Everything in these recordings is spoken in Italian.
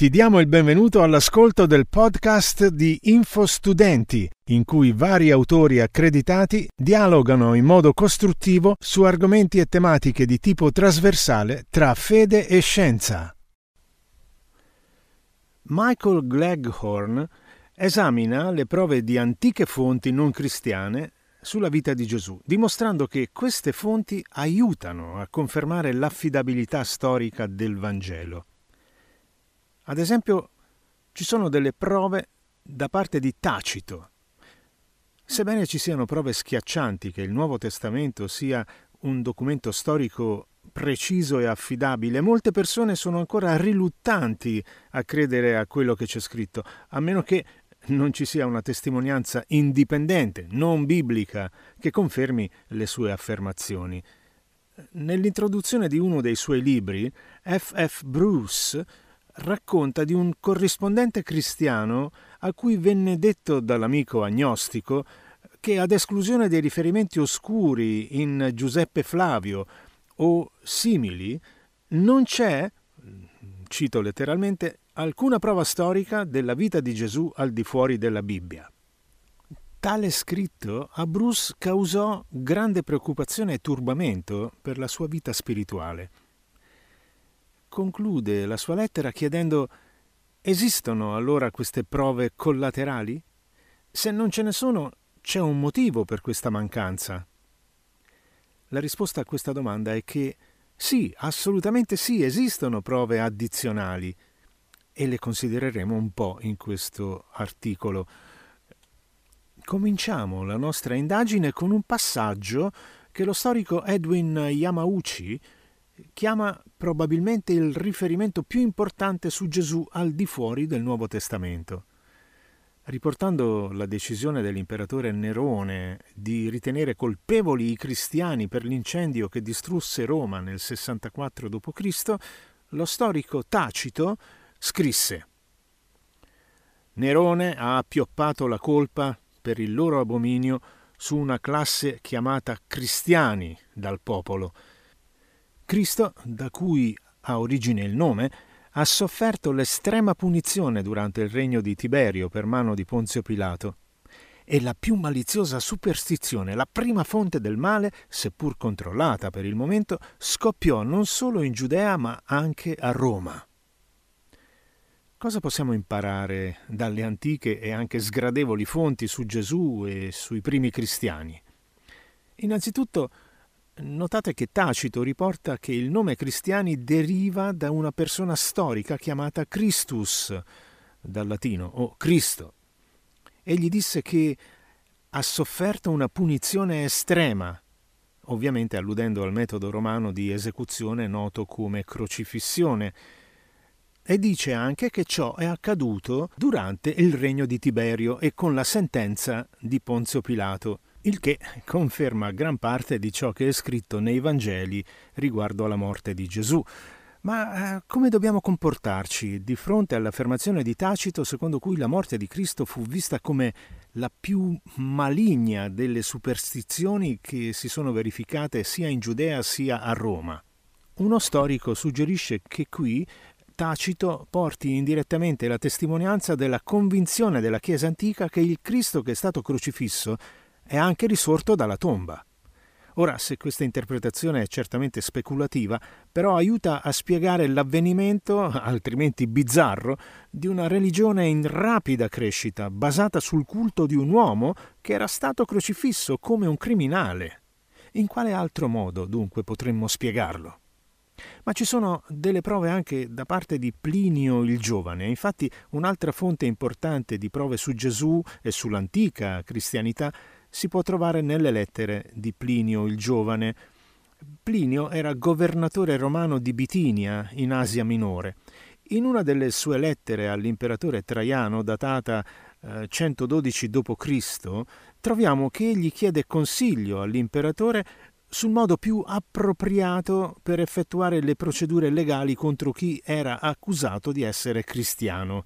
Ti diamo il benvenuto all'ascolto del podcast di InfoStudenti, in cui vari autori accreditati dialogano in modo costruttivo su argomenti e tematiche di tipo trasversale tra fede e scienza. Michael Gleghorn esamina le prove di antiche fonti non cristiane sulla vita di Gesù, dimostrando che queste fonti aiutano a confermare l'affidabilità storica del Vangelo. Ad esempio, ci sono delle prove da parte di Tacito. Sebbene ci siano prove schiaccianti che il Nuovo Testamento sia un documento storico preciso e affidabile, molte persone sono ancora riluttanti a credere a quello che c'è scritto, a meno che non ci sia una testimonianza indipendente, non biblica, che confermi le sue affermazioni. Nell'introduzione di uno dei suoi libri, F. F. Bruce racconta di un corrispondente cristiano a cui venne detto dall'amico agnostico che ad esclusione dei riferimenti oscuri in Giuseppe Flavio o simili, non c'è, cito letteralmente, alcuna prova storica della vita di Gesù al di fuori della Bibbia. Tale scritto a Bruce causò grande preoccupazione e turbamento per la sua vita spirituale conclude la sua lettera chiedendo Esistono allora queste prove collaterali? Se non ce ne sono, c'è un motivo per questa mancanza. La risposta a questa domanda è che sì, assolutamente sì, esistono prove addizionali e le considereremo un po' in questo articolo. Cominciamo la nostra indagine con un passaggio che lo storico Edwin Yamauchi chiama probabilmente il riferimento più importante su Gesù al di fuori del Nuovo Testamento. Riportando la decisione dell'imperatore Nerone di ritenere colpevoli i cristiani per l'incendio che distrusse Roma nel 64 d.C., lo storico Tacito scrisse Nerone ha appioppato la colpa per il loro abominio su una classe chiamata cristiani dal popolo, Cristo, da cui ha origine il nome, ha sofferto l'estrema punizione durante il regno di Tiberio per mano di Ponzio Pilato. E la più maliziosa superstizione, la prima fonte del male, seppur controllata per il momento, scoppiò non solo in Giudea ma anche a Roma. Cosa possiamo imparare dalle antiche e anche sgradevoli fonti su Gesù e sui primi cristiani? Innanzitutto, Notate che Tacito riporta che il nome cristiani deriva da una persona storica chiamata Christus, dal latino, o Cristo. Egli disse che ha sofferto una punizione estrema, ovviamente alludendo al metodo romano di esecuzione noto come crocifissione, e dice anche che ciò è accaduto durante il regno di Tiberio e con la sentenza di Ponzio Pilato il che conferma gran parte di ciò che è scritto nei Vangeli riguardo alla morte di Gesù. Ma eh, come dobbiamo comportarci di fronte all'affermazione di Tacito secondo cui la morte di Cristo fu vista come la più maligna delle superstizioni che si sono verificate sia in Giudea sia a Roma? Uno storico suggerisce che qui Tacito porti indirettamente la testimonianza della convinzione della Chiesa antica che il Cristo che è stato crocifisso è anche risorto dalla tomba. Ora, se questa interpretazione è certamente speculativa, però aiuta a spiegare l'avvenimento, altrimenti bizzarro, di una religione in rapida crescita, basata sul culto di un uomo che era stato crocifisso come un criminale. In quale altro modo, dunque, potremmo spiegarlo? Ma ci sono delle prove anche da parte di Plinio il Giovane. Infatti, un'altra fonte importante di prove su Gesù e sull'antica cristianità si può trovare nelle lettere di Plinio il Giovane. Plinio era governatore romano di Bitinia, in Asia Minore. In una delle sue lettere all'imperatore Traiano, datata eh, 112 d.C., troviamo che egli chiede consiglio all'imperatore sul modo più appropriato per effettuare le procedure legali contro chi era accusato di essere cristiano.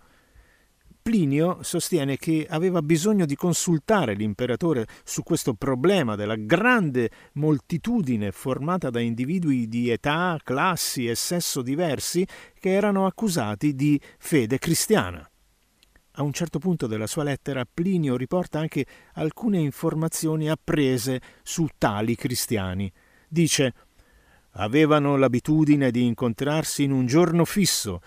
Plinio sostiene che aveva bisogno di consultare l'imperatore su questo problema della grande moltitudine formata da individui di età, classi e sesso diversi che erano accusati di fede cristiana. A un certo punto della sua lettera Plinio riporta anche alcune informazioni apprese su tali cristiani. Dice avevano l'abitudine di incontrarsi in un giorno fisso,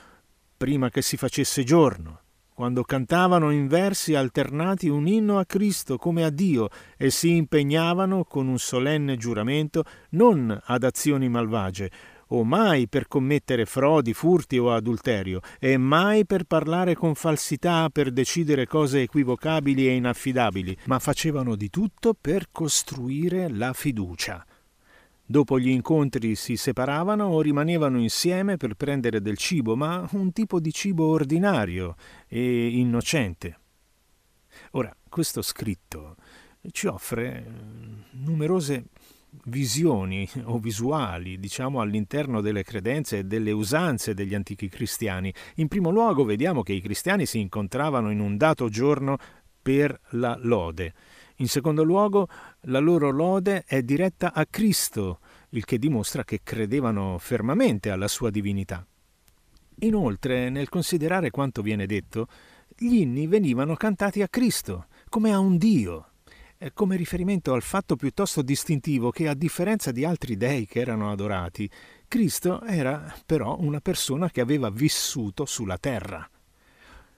prima che si facesse giorno quando cantavano in versi alternati un inno a Cristo come a Dio e si impegnavano con un solenne giuramento non ad azioni malvagie, o mai per commettere frodi, furti o adulterio, e mai per parlare con falsità, per decidere cose equivocabili e inaffidabili, ma facevano di tutto per costruire la fiducia. Dopo gli incontri si separavano o rimanevano insieme per prendere del cibo, ma un tipo di cibo ordinario e innocente. Ora, questo scritto ci offre eh, numerose visioni o visuali, diciamo, all'interno delle credenze e delle usanze degli antichi cristiani. In primo luogo vediamo che i cristiani si incontravano in un dato giorno per la lode. In secondo luogo, la loro lode è diretta a Cristo, il che dimostra che credevano fermamente alla sua divinità. Inoltre, nel considerare quanto viene detto, gli inni venivano cantati a Cristo, come a un Dio, come riferimento al fatto piuttosto distintivo che, a differenza di altri dei che erano adorati, Cristo era però una persona che aveva vissuto sulla terra.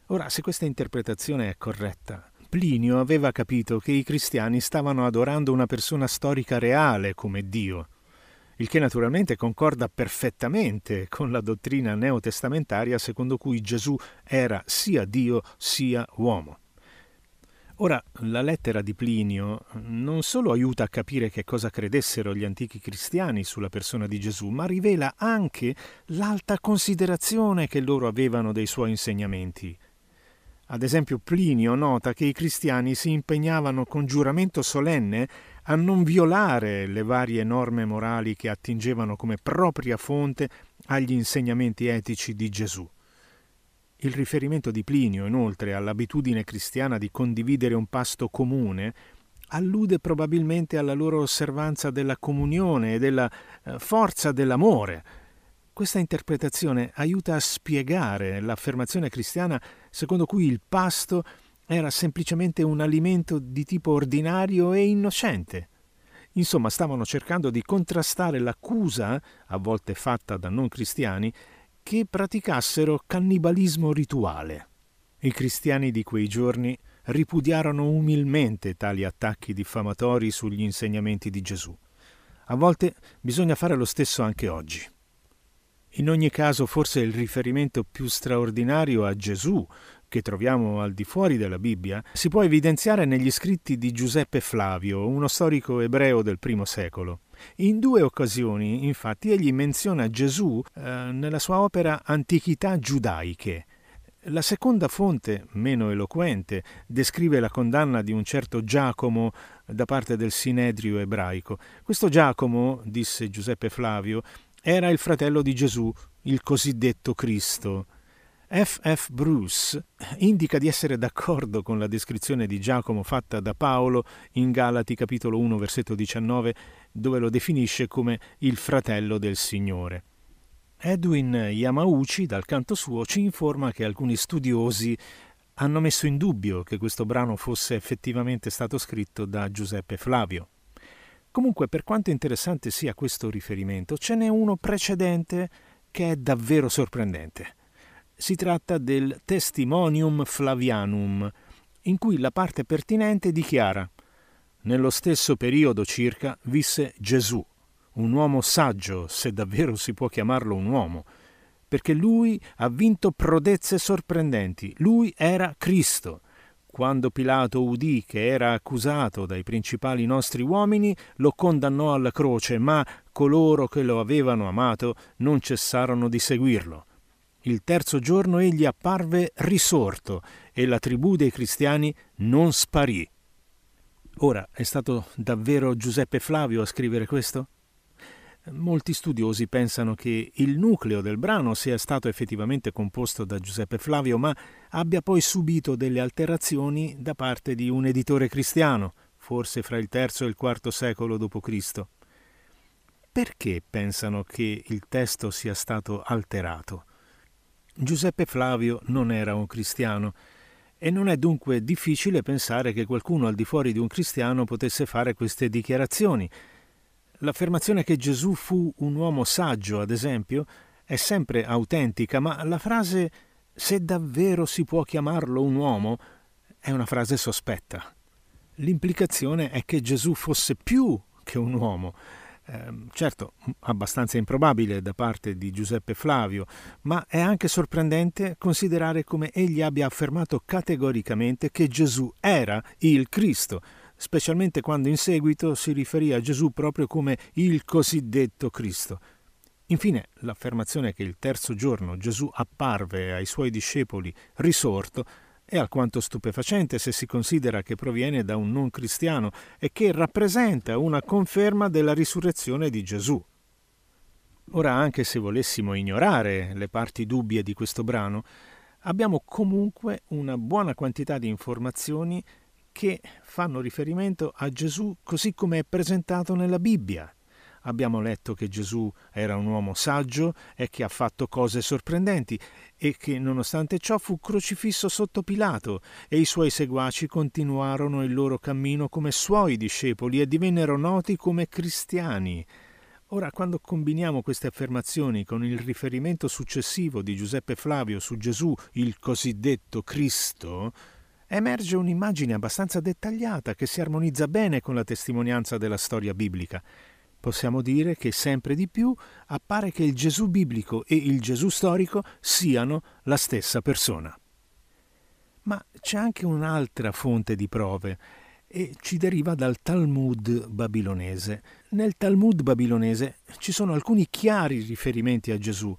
Ora, se questa interpretazione è corretta, Plinio aveva capito che i cristiani stavano adorando una persona storica reale come Dio, il che naturalmente concorda perfettamente con la dottrina neotestamentaria secondo cui Gesù era sia Dio sia uomo. Ora, la lettera di Plinio non solo aiuta a capire che cosa credessero gli antichi cristiani sulla persona di Gesù, ma rivela anche l'alta considerazione che loro avevano dei suoi insegnamenti. Ad esempio Plinio nota che i cristiani si impegnavano con giuramento solenne a non violare le varie norme morali che attingevano come propria fonte agli insegnamenti etici di Gesù. Il riferimento di Plinio, inoltre, all'abitudine cristiana di condividere un pasto comune allude probabilmente alla loro osservanza della comunione e della eh, forza dell'amore, questa interpretazione aiuta a spiegare l'affermazione cristiana secondo cui il pasto era semplicemente un alimento di tipo ordinario e innocente. Insomma, stavano cercando di contrastare l'accusa, a volte fatta da non cristiani, che praticassero cannibalismo rituale. I cristiani di quei giorni ripudiarono umilmente tali attacchi diffamatori sugli insegnamenti di Gesù. A volte bisogna fare lo stesso anche oggi. In ogni caso, forse il riferimento più straordinario a Gesù, che troviamo al di fuori della Bibbia, si può evidenziare negli scritti di Giuseppe Flavio, uno storico ebreo del primo secolo. In due occasioni, infatti, egli menziona Gesù eh, nella sua opera Antichità giudaiche. La seconda fonte, meno eloquente, descrive la condanna di un certo Giacomo da parte del Sinedrio ebraico. Questo Giacomo, disse Giuseppe Flavio, era il fratello di Gesù, il cosiddetto Cristo. F. F. Bruce indica di essere d'accordo con la descrizione di Giacomo fatta da Paolo in Galati capitolo 1 versetto 19 dove lo definisce come il fratello del Signore. Edwin Yamauchi dal canto suo ci informa che alcuni studiosi hanno messo in dubbio che questo brano fosse effettivamente stato scritto da Giuseppe Flavio. Comunque, per quanto interessante sia questo riferimento, ce n'è uno precedente che è davvero sorprendente. Si tratta del Testimonium Flavianum, in cui la parte pertinente dichiara Nello stesso periodo circa visse Gesù, un uomo saggio, se davvero si può chiamarlo un uomo, perché lui ha vinto prodezze sorprendenti. Lui era Cristo, quando Pilato udì che era accusato dai principali nostri uomini, lo condannò alla croce, ma coloro che lo avevano amato non cessarono di seguirlo. Il terzo giorno egli apparve risorto e la tribù dei cristiani non sparì. Ora, è stato davvero Giuseppe Flavio a scrivere questo? Molti studiosi pensano che il nucleo del brano sia stato effettivamente composto da Giuseppe Flavio, ma abbia poi subito delle alterazioni da parte di un editore cristiano, forse fra il III e il IV secolo d.C. Perché pensano che il testo sia stato alterato? Giuseppe Flavio non era un cristiano e non è dunque difficile pensare che qualcuno al di fuori di un cristiano potesse fare queste dichiarazioni. L'affermazione che Gesù fu un uomo saggio, ad esempio, è sempre autentica, ma la frase se davvero si può chiamarlo un uomo è una frase sospetta. L'implicazione è che Gesù fosse più che un uomo, eh, certo abbastanza improbabile da parte di Giuseppe Flavio, ma è anche sorprendente considerare come egli abbia affermato categoricamente che Gesù era il Cristo, specialmente quando in seguito si riferì a Gesù proprio come il cosiddetto Cristo. Infine, l'affermazione che il terzo giorno Gesù apparve ai suoi discepoli risorto è alquanto stupefacente se si considera che proviene da un non cristiano e che rappresenta una conferma della risurrezione di Gesù. Ora, anche se volessimo ignorare le parti dubbie di questo brano, abbiamo comunque una buona quantità di informazioni che fanno riferimento a Gesù così come è presentato nella Bibbia. Abbiamo letto che Gesù era un uomo saggio e che ha fatto cose sorprendenti e che nonostante ciò fu crocifisso sotto Pilato e i suoi seguaci continuarono il loro cammino come suoi discepoli e divennero noti come cristiani. Ora, quando combiniamo queste affermazioni con il riferimento successivo di Giuseppe Flavio su Gesù, il cosiddetto Cristo, emerge un'immagine abbastanza dettagliata che si armonizza bene con la testimonianza della storia biblica possiamo dire che sempre di più appare che il Gesù biblico e il Gesù storico siano la stessa persona. Ma c'è anche un'altra fonte di prove e ci deriva dal Talmud babilonese. Nel Talmud babilonese ci sono alcuni chiari riferimenti a Gesù.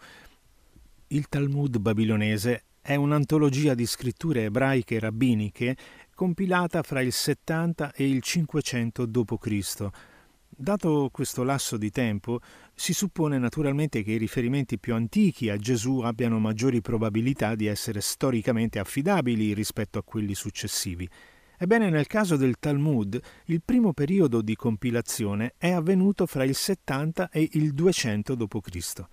Il Talmud babilonese è un'antologia di scritture ebraiche rabbiniche compilata fra il 70 e il 500 d.C Dato questo lasso di tempo, si suppone naturalmente che i riferimenti più antichi a Gesù abbiano maggiori probabilità di essere storicamente affidabili rispetto a quelli successivi. Ebbene, nel caso del Talmud, il primo periodo di compilazione è avvenuto fra il 70 e il 200 d.C.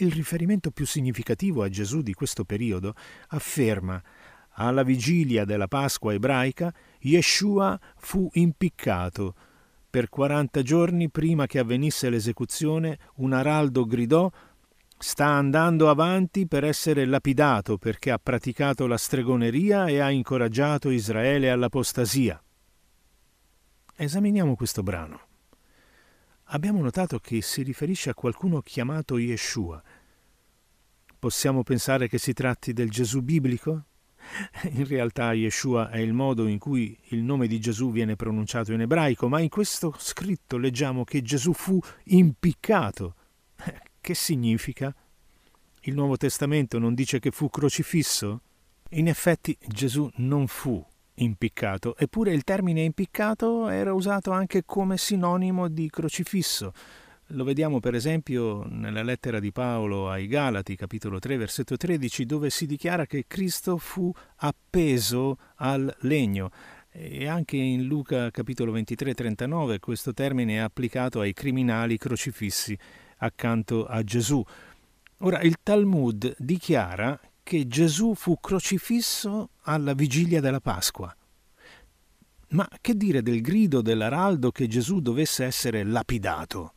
Il riferimento più significativo a Gesù di questo periodo afferma alla vigilia della Pasqua ebraica, Yeshua fu impiccato, per quaranta giorni prima che avvenisse l'esecuzione, un araldo gridò Sta andando avanti per essere lapidato perché ha praticato la stregoneria e ha incoraggiato Israele all'apostasia. Esaminiamo questo brano. Abbiamo notato che si riferisce a qualcuno chiamato Yeshua. Possiamo pensare che si tratti del Gesù biblico? In realtà Yeshua è il modo in cui il nome di Gesù viene pronunciato in ebraico, ma in questo scritto leggiamo che Gesù fu impiccato. Che significa? Il Nuovo Testamento non dice che fu crocifisso? In effetti Gesù non fu impiccato, eppure il termine impiccato era usato anche come sinonimo di crocifisso. Lo vediamo per esempio nella lettera di Paolo ai Galati, capitolo 3, versetto 13, dove si dichiara che Cristo fu appeso al legno. E anche in Luca capitolo 23, 39 questo termine è applicato ai criminali crocifissi accanto a Gesù. Ora il Talmud dichiara che Gesù fu crocifisso alla vigilia della Pasqua. Ma che dire del grido dell'araldo che Gesù dovesse essere lapidato?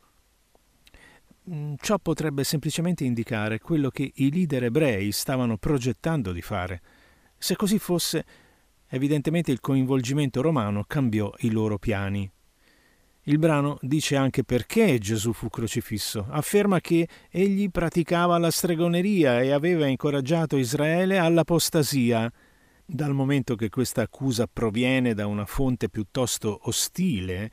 Mm, ciò potrebbe semplicemente indicare quello che i leader ebrei stavano progettando di fare. Se così fosse, evidentemente il coinvolgimento romano cambiò i loro piani. Il brano dice anche perché Gesù fu crocifisso. Afferma che egli praticava la stregoneria e aveva incoraggiato Israele all'apostasia. Dal momento che questa accusa proviene da una fonte piuttosto ostile,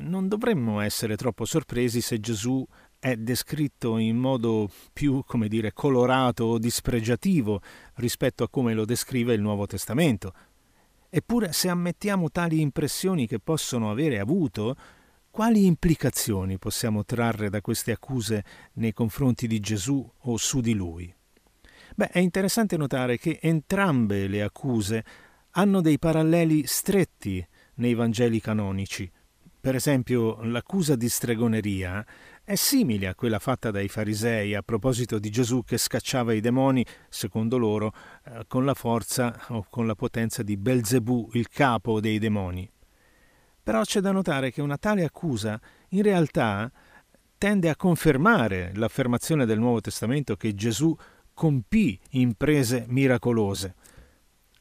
non dovremmo essere troppo sorpresi se Gesù è descritto in modo più, come dire, colorato o dispregiativo rispetto a come lo descrive il Nuovo Testamento. Eppure, se ammettiamo tali impressioni che possono avere avuto, Quali implicazioni possiamo trarre da queste accuse nei confronti di Gesù o su di lui? Beh, è interessante notare che entrambe le accuse hanno dei paralleli stretti nei Vangeli canonici. Per esempio, l'accusa di stregoneria è simile a quella fatta dai farisei a proposito di Gesù che scacciava i demoni, secondo loro, eh, con la forza o con la potenza di Belzebù, il capo dei demoni. Però c'è da notare che una tale accusa in realtà tende a confermare l'affermazione del Nuovo Testamento che Gesù compì imprese miracolose.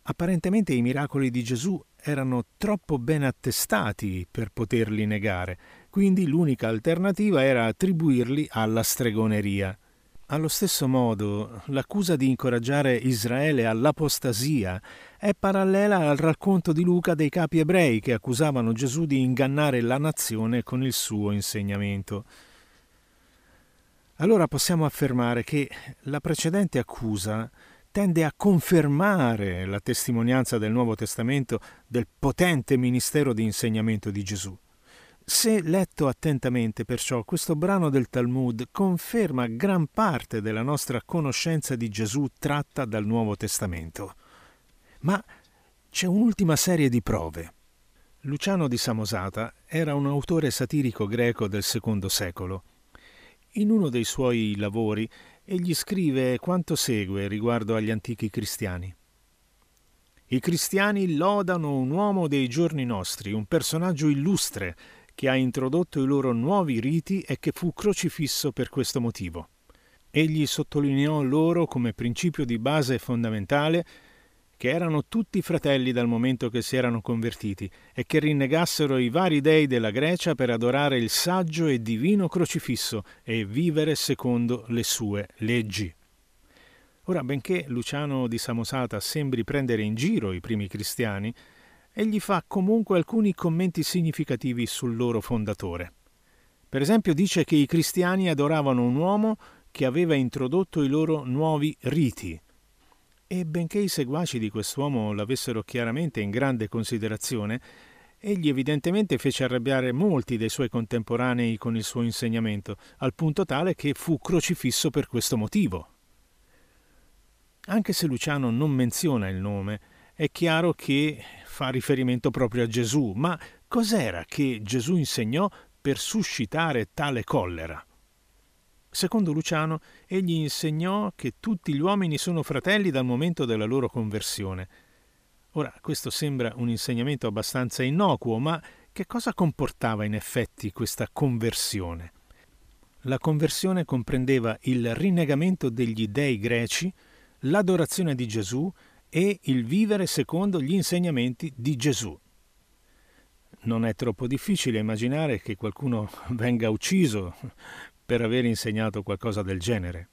Apparentemente i miracoli di Gesù erano troppo ben attestati per poterli negare, quindi l'unica alternativa era attribuirli alla stregoneria. Allo stesso modo, l'accusa di incoraggiare Israele all'apostasia è parallela al racconto di Luca dei capi ebrei che accusavano Gesù di ingannare la nazione con il suo insegnamento. Allora possiamo affermare che la precedente accusa tende a confermare la testimonianza del Nuovo Testamento del potente ministero di insegnamento di Gesù. Se letto attentamente, perciò, questo brano del Talmud conferma gran parte della nostra conoscenza di Gesù tratta dal Nuovo Testamento. Ma c'è un'ultima serie di prove. Luciano di Samosata era un autore satirico greco del secondo secolo. In uno dei suoi lavori egli scrive quanto segue riguardo agli antichi cristiani. I cristiani lodano un uomo dei giorni nostri, un personaggio illustre, che ha introdotto i loro nuovi riti e che fu crocifisso per questo motivo. Egli sottolineò loro come principio di base fondamentale che erano tutti fratelli dal momento che si erano convertiti e che rinnegassero i vari dei della Grecia per adorare il saggio e divino crocifisso e vivere secondo le sue leggi. Ora, benché Luciano di Samosata sembri prendere in giro i primi cristiani, egli fa comunque alcuni commenti significativi sul loro fondatore. Per esempio dice che i cristiani adoravano un uomo che aveva introdotto i loro nuovi riti, e benché i seguaci di quest'uomo l'avessero chiaramente in grande considerazione, egli evidentemente fece arrabbiare molti dei suoi contemporanei con il suo insegnamento, al punto tale che fu crocifisso per questo motivo. Anche se Luciano non menziona il nome, è chiaro che fa riferimento proprio a Gesù, ma cos'era che Gesù insegnò per suscitare tale collera? Secondo Luciano, egli insegnò che tutti gli uomini sono fratelli dal momento della loro conversione. Ora, questo sembra un insegnamento abbastanza innocuo, ma che cosa comportava in effetti questa conversione? La conversione comprendeva il rinnegamento degli dei greci, l'adorazione di Gesù e il vivere secondo gli insegnamenti di Gesù. Non è troppo difficile immaginare che qualcuno venga ucciso per aver insegnato qualcosa del genere.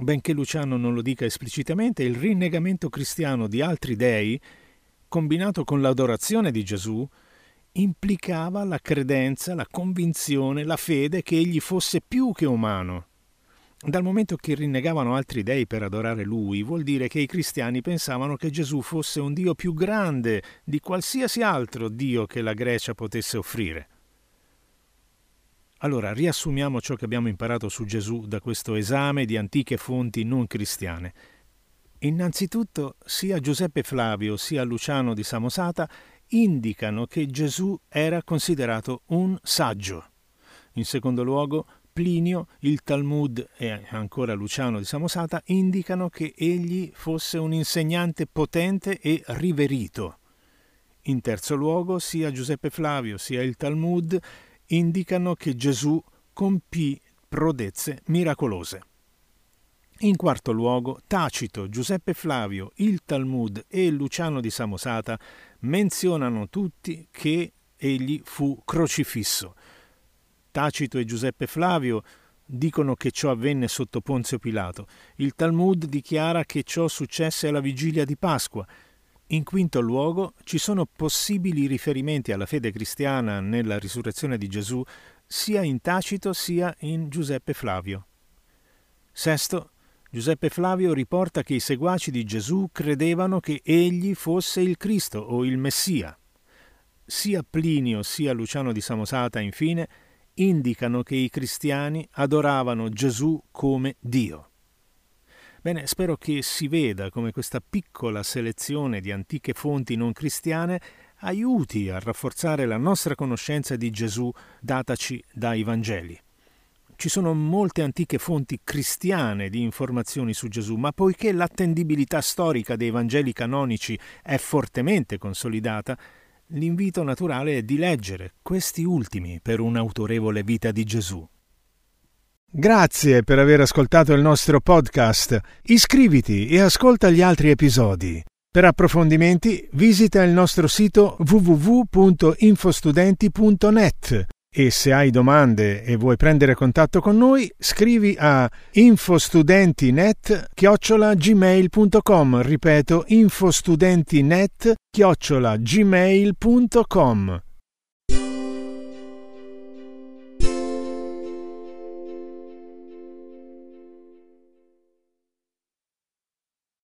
Benché Luciano non lo dica esplicitamente, il rinnegamento cristiano di altri dei, combinato con l'adorazione di Gesù, implicava la credenza, la convinzione, la fede che egli fosse più che umano dal momento che rinnegavano altri dei per adorare lui, vuol dire che i cristiani pensavano che Gesù fosse un Dio più grande di qualsiasi altro Dio che la Grecia potesse offrire. Allora, riassumiamo ciò che abbiamo imparato su Gesù da questo esame di antiche fonti non cristiane. Innanzitutto, sia Giuseppe Flavio sia Luciano di Samosata indicano che Gesù era considerato un saggio. In secondo luogo, Plinio, il Talmud e ancora Luciano di Samosata indicano che egli fosse un insegnante potente e riverito. In terzo luogo, sia Giuseppe Flavio sia il Talmud indicano che Gesù compì prodezze miracolose. In quarto luogo, Tacito, Giuseppe Flavio, il Talmud e Luciano di Samosata menzionano tutti che egli fu crocifisso Tacito e Giuseppe Flavio dicono che ciò avvenne sotto Ponzio Pilato. Il Talmud dichiara che ciò successe alla vigilia di Pasqua. In quinto luogo ci sono possibili riferimenti alla fede cristiana nella risurrezione di Gesù sia in Tacito sia in Giuseppe Flavio. Sesto, Giuseppe Flavio riporta che i seguaci di Gesù credevano che egli fosse il Cristo o il Messia. sia Plinio sia Luciano di Samosata, infine, indicano che i cristiani adoravano Gesù come Dio. Bene, spero che si veda come questa piccola selezione di antiche fonti non cristiane aiuti a rafforzare la nostra conoscenza di Gesù dataci dai Vangeli. Ci sono molte antiche fonti cristiane di informazioni su Gesù, ma poiché l'attendibilità storica dei Vangeli canonici è fortemente consolidata, l'invito naturale è di leggere questi ultimi per un'autorevole vita di Gesù. Grazie per aver ascoltato il nostro podcast. Iscriviti e ascolta gli altri episodi. Per approfondimenti visita il nostro sito www.infostudenti.net e se hai domande e vuoi prendere contatto con noi, scrivi a infostudentinet-gmail.com. Ripeto, infostudentinet-gmail.com.